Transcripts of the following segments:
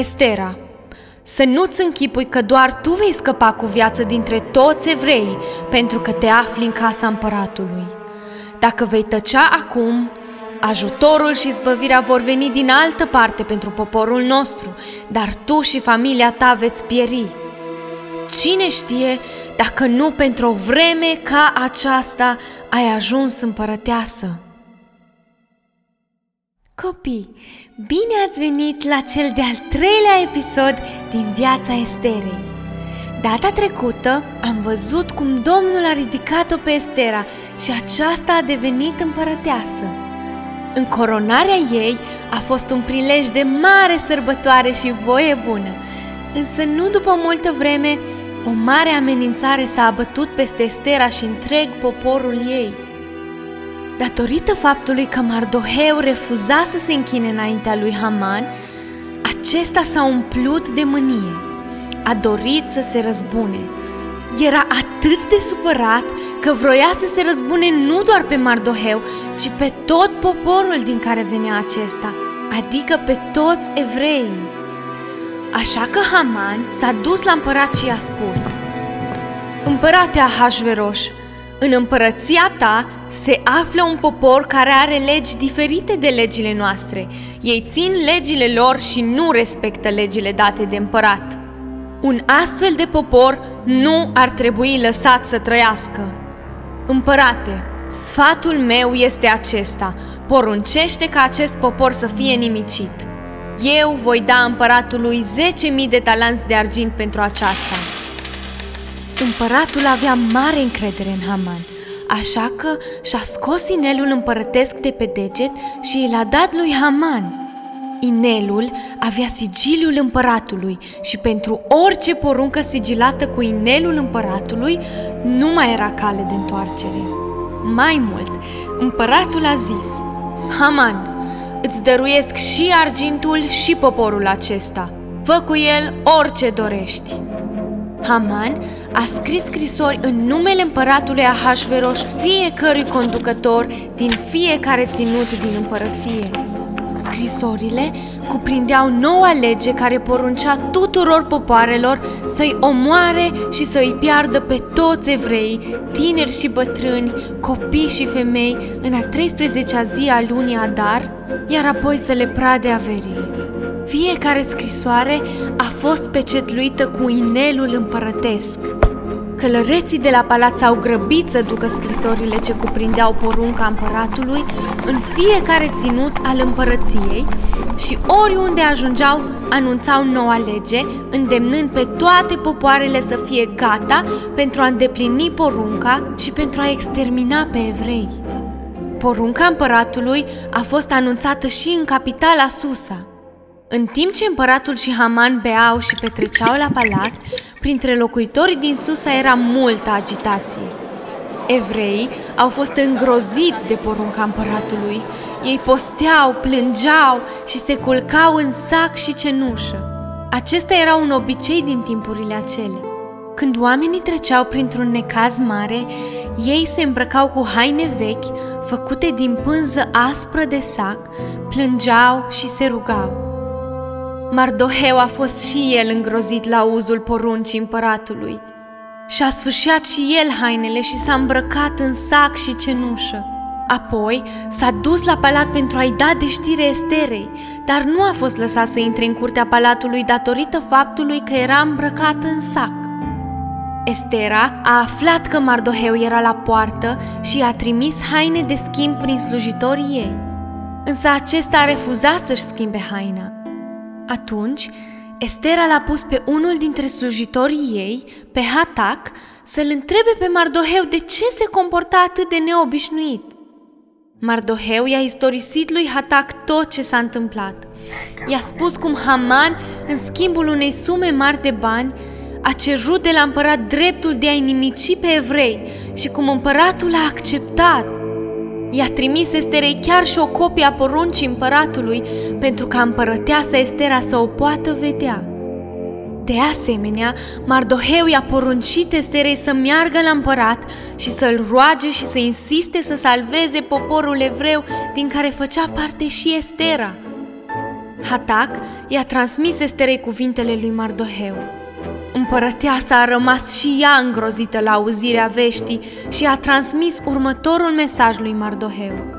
Estera, să nu-ți închipui că doar tu vei scăpa cu viață dintre toți evreii, pentru că te afli în casa împăratului. Dacă vei tăcea acum, ajutorul și zbăvirea vor veni din altă parte pentru poporul nostru, dar tu și familia ta veți pieri. Cine știe dacă nu pentru o vreme ca aceasta ai ajuns împărăteasă? Copii, bine ați venit la cel de-al treilea episod din viața Esterei. Data trecută am văzut cum Domnul a ridicat-o pe Estera și aceasta a devenit împărăteasă. Încoronarea ei a fost un prilej de mare sărbătoare și voie bună, însă nu după multă vreme, o mare amenințare s-a abătut peste Estera și întreg poporul ei. Datorită faptului că Mardoheu refuza să se închine înaintea lui Haman, acesta s-a umplut de mânie. A dorit să se răzbune. Era atât de supărat că vroia să se răzbune nu doar pe Mardoheu, ci pe tot poporul din care venea acesta, adică pe toți evreii. Așa că Haman s-a dus la împărat și i-a spus Împărate Ahasveros, în împărăția ta se află un popor care are legi diferite de legile noastre. Ei țin legile lor și nu respectă legile date de împărat. Un astfel de popor nu ar trebui lăsat să trăiască. Împărate, sfatul meu este acesta. Poruncește ca acest popor să fie nimicit. Eu voi da împăratului 10.000 de talanți de argint pentru aceasta. Împăratul avea mare încredere în Haman, așa că și-a scos inelul împărătesc de pe deget și l-a dat lui Haman. Inelul avea sigiliul împăratului și pentru orice poruncă sigilată cu inelul împăratului nu mai era cale de întoarcere. Mai mult, împăratul a zis, Haman, îți dăruiesc și argintul și poporul acesta. Fă cu el orice dorești. Haman a scris scrisori în numele împăratului Ahasveros fiecărui conducător din fiecare ținut din împărăție. Scrisorile cuprindeau noua lege care poruncea tuturor popoarelor să-i omoare și să-i piardă pe toți evrei, tineri și bătrâni, copii și femei, în a 13-a zi a lunii Adar, iar apoi să le prade averile. Fiecare scrisoare a fost pecetluită cu inelul împărătesc. Călăreții de la palat au grăbit să ducă scrisorile ce cuprindeau porunca împăratului în fiecare ținut al împărăției și oriunde ajungeau anunțau noua lege, îndemnând pe toate popoarele să fie gata pentru a îndeplini porunca și pentru a extermina pe evrei. Porunca împăratului a fost anunțată și în capitala Susa – în timp ce împăratul și Haman beau și petreceau la palat, printre locuitorii din Susa era multă agitație. Evreii au fost îngroziți de porunca împăratului. Ei posteau, plângeau și se culcau în sac și cenușă. Acesta era un obicei din timpurile acele. Când oamenii treceau printr-un necaz mare, ei se îmbrăcau cu haine vechi, făcute din pânză aspră de sac, plângeau și se rugau. Mardoheu a fost și el îngrozit la uzul poruncii împăratului. Și-a sfârșit și el hainele și s-a îmbrăcat în sac și cenușă. Apoi s-a dus la palat pentru a-i da de știre Esterei, dar nu a fost lăsat să intre în curtea palatului datorită faptului că era îmbrăcat în sac. Estera a aflat că Mardoheu era la poartă și a trimis haine de schimb prin slujitorii ei. Însă acesta a refuzat să-și schimbe haina. Atunci, Estera l-a pus pe unul dintre slujitorii ei, pe Hatac, să-l întrebe pe Mardoheu de ce se comporta atât de neobișnuit. Mardoheu i-a istorisit lui Hatac tot ce s-a întâmplat. I-a spus cum Haman, în schimbul unei sume mari de bani, a cerut de la împărat dreptul de a-i nimici pe evrei și cum împăratul a acceptat. I-a trimis Esterei chiar și o copie a poruncii împăratului pentru ca împărăteasa Estera să o poată vedea. De asemenea, Mardoheu i-a poruncit Esterei să meargă la împărat și să-l roage și să insiste să salveze poporul evreu din care făcea parte și Estera. Hatac i-a transmis Esterei cuvintele lui Mardoheu. Împărăteasa a rămas și ea îngrozită la auzirea veștii și a transmis următorul mesaj lui Mardoheu.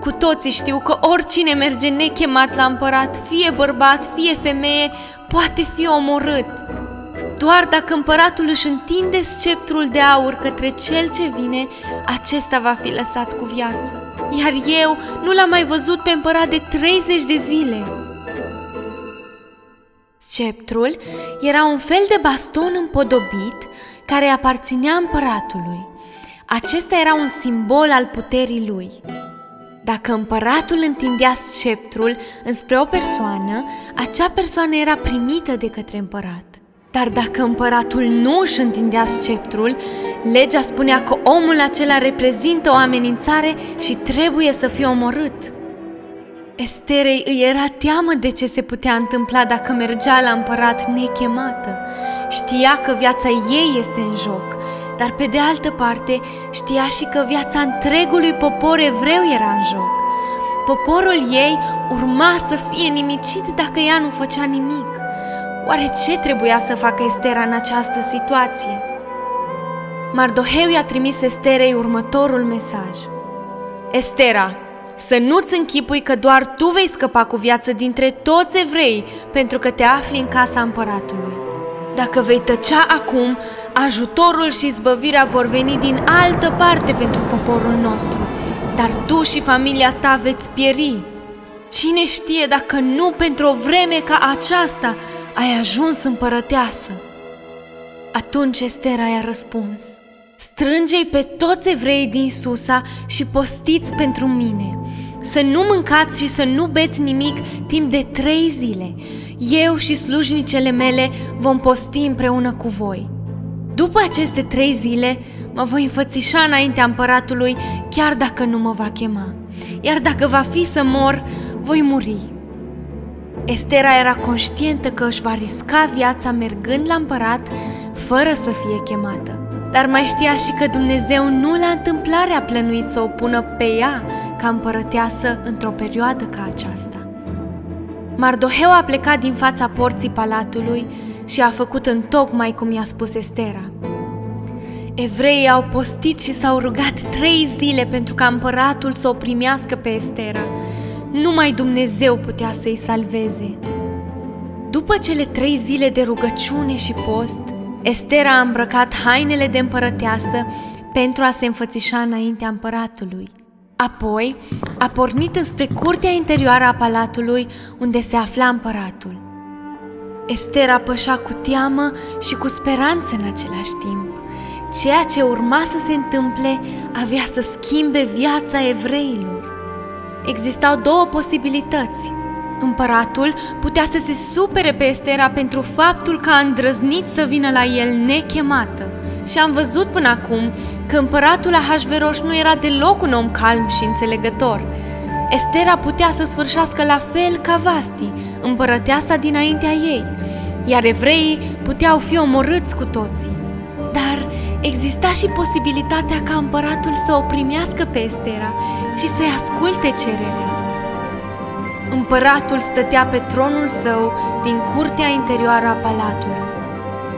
Cu toții știu că oricine merge nechemat la împărat, fie bărbat, fie femeie, poate fi omorât. Doar dacă împăratul își întinde sceptrul de aur către cel ce vine, acesta va fi lăsat cu viață. Iar eu nu l-am mai văzut pe împărat de 30 de zile. Sceptrul era un fel de baston împodobit care aparținea împăratului. Acesta era un simbol al puterii lui. Dacă împăratul întindea sceptrul înspre o persoană, acea persoană era primită de către împărat. Dar dacă împăratul nu își întindea sceptrul, legea spunea că omul acela reprezintă o amenințare și trebuie să fie omorât. Esterei îi era teamă de ce se putea întâmpla dacă mergea la împărat nechemată. Știa că viața ei este în joc, dar pe de altă parte știa și că viața întregului popor evreu era în joc. Poporul ei urma să fie nimicit dacă ea nu făcea nimic. Oare ce trebuia să facă Estera în această situație? Mardoheu i-a trimis Esterei următorul mesaj. Estera, să nu-ți închipui că doar tu vei scăpa cu viață dintre toți evrei pentru că te afli în casa împăratului. Dacă vei tăcea acum, ajutorul și zbăvirea vor veni din altă parte pentru poporul nostru, dar tu și familia ta veți pieri. Cine știe dacă nu pentru o vreme ca aceasta ai ajuns împărăteasă? Atunci Estera i-a răspuns, strângei pe toți evreii din Susa și postiți pentru mine, să nu mâncați și să nu beți nimic timp de trei zile. Eu și slujnicele mele vom posti împreună cu voi. După aceste trei zile, mă voi înfățișa înaintea împăratului, chiar dacă nu mă va chema. Iar dacă va fi să mor, voi muri. Estera era conștientă că își va risca viața mergând la împărat fără să fie chemată. Dar mai știa și că Dumnezeu nu la întâmplare a plănuit să o pună pe ea ca împărăteasă într-o perioadă ca aceasta. Mardoheu a plecat din fața porții palatului și a făcut în tocmai cum i-a spus Estera. Evreii au postit și s-au rugat trei zile pentru ca împăratul să o primească pe Estera. Numai Dumnezeu putea să-i salveze. După cele trei zile de rugăciune și post, Estera a îmbrăcat hainele de împărăteasă pentru a se înfățișa înaintea împăratului. Apoi a pornit înspre curtea interioară a palatului unde se afla împăratul. Estera pășa cu teamă și cu speranță în același timp. Ceea ce urma să se întâmple avea să schimbe viața evreilor. Existau două posibilități. Împăratul putea să se supere pe Estera pentru faptul că a îndrăznit să vină la el nechemată și am văzut până acum că împăratul Ahasveros nu era deloc un om calm și înțelegător. Estera putea să sfârșească la fel ca Vasti, împărăteasa dinaintea ei, iar evreii puteau fi omorâți cu toții. Dar exista și posibilitatea ca împăratul să o primească pe Estera și să-i asculte cererea. Împăratul stătea pe tronul său din curtea interioară a palatului.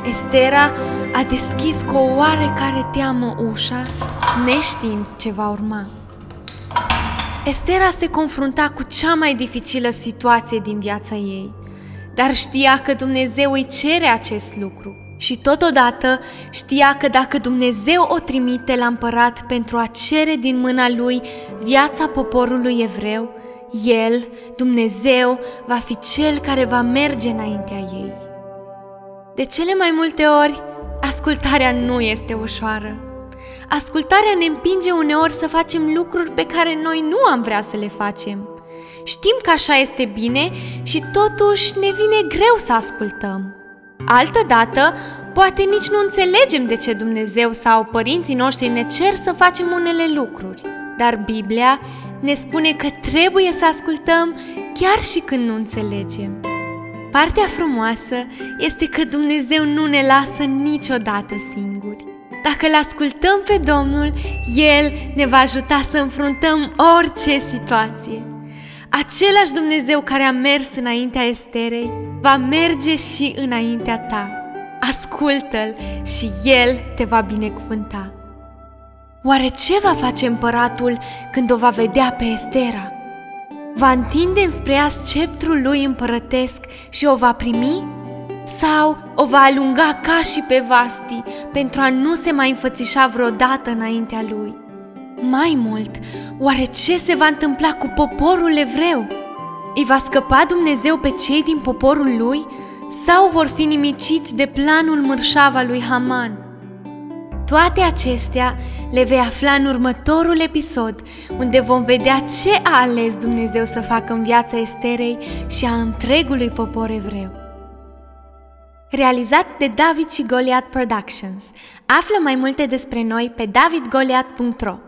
Estera a deschis cu o oarecare teamă ușa, neștiind ce va urma. Estera se confrunta cu cea mai dificilă situație din viața ei, dar știa că Dumnezeu îi cere acest lucru și totodată știa că dacă Dumnezeu o trimite la împărat pentru a cere din mâna lui viața poporului evreu, el, Dumnezeu, va fi cel care va merge înaintea ei. De cele mai multe ori, ascultarea nu este ușoară. Ascultarea ne împinge uneori să facem lucruri pe care noi nu am vrea să le facem. Știm că așa este bine și totuși ne vine greu să ascultăm. Altădată, poate nici nu înțelegem de ce Dumnezeu sau părinții noștri ne cer să facem unele lucruri. Dar Biblia ne spune că trebuie să ascultăm chiar și când nu înțelegem. Partea frumoasă este că Dumnezeu nu ne lasă niciodată singuri. Dacă îl ascultăm pe Domnul, El ne va ajuta să înfruntăm orice situație. același Dumnezeu care a mers înaintea Esterei, va merge și înaintea ta. Ascultă-l și el te va binecuvânta. Oare ce va face împăratul când o va vedea pe Estera? Va întinde înspre ea sceptrul lui împărătesc și o va primi? Sau o va alunga ca și pe Vasti pentru a nu se mai înfățișa vreodată înaintea lui? Mai mult, oare ce se va întâmpla cu poporul evreu? Îi va scăpa Dumnezeu pe cei din poporul lui sau vor fi nimiciți de planul mărșav al lui Haman? Toate acestea le vei afla în următorul episod, unde vom vedea ce a ales Dumnezeu să facă în viața Esterei și a întregului popor evreu. Realizat de David și Goliath Productions. Află mai multe despre noi pe davidgoliath.ro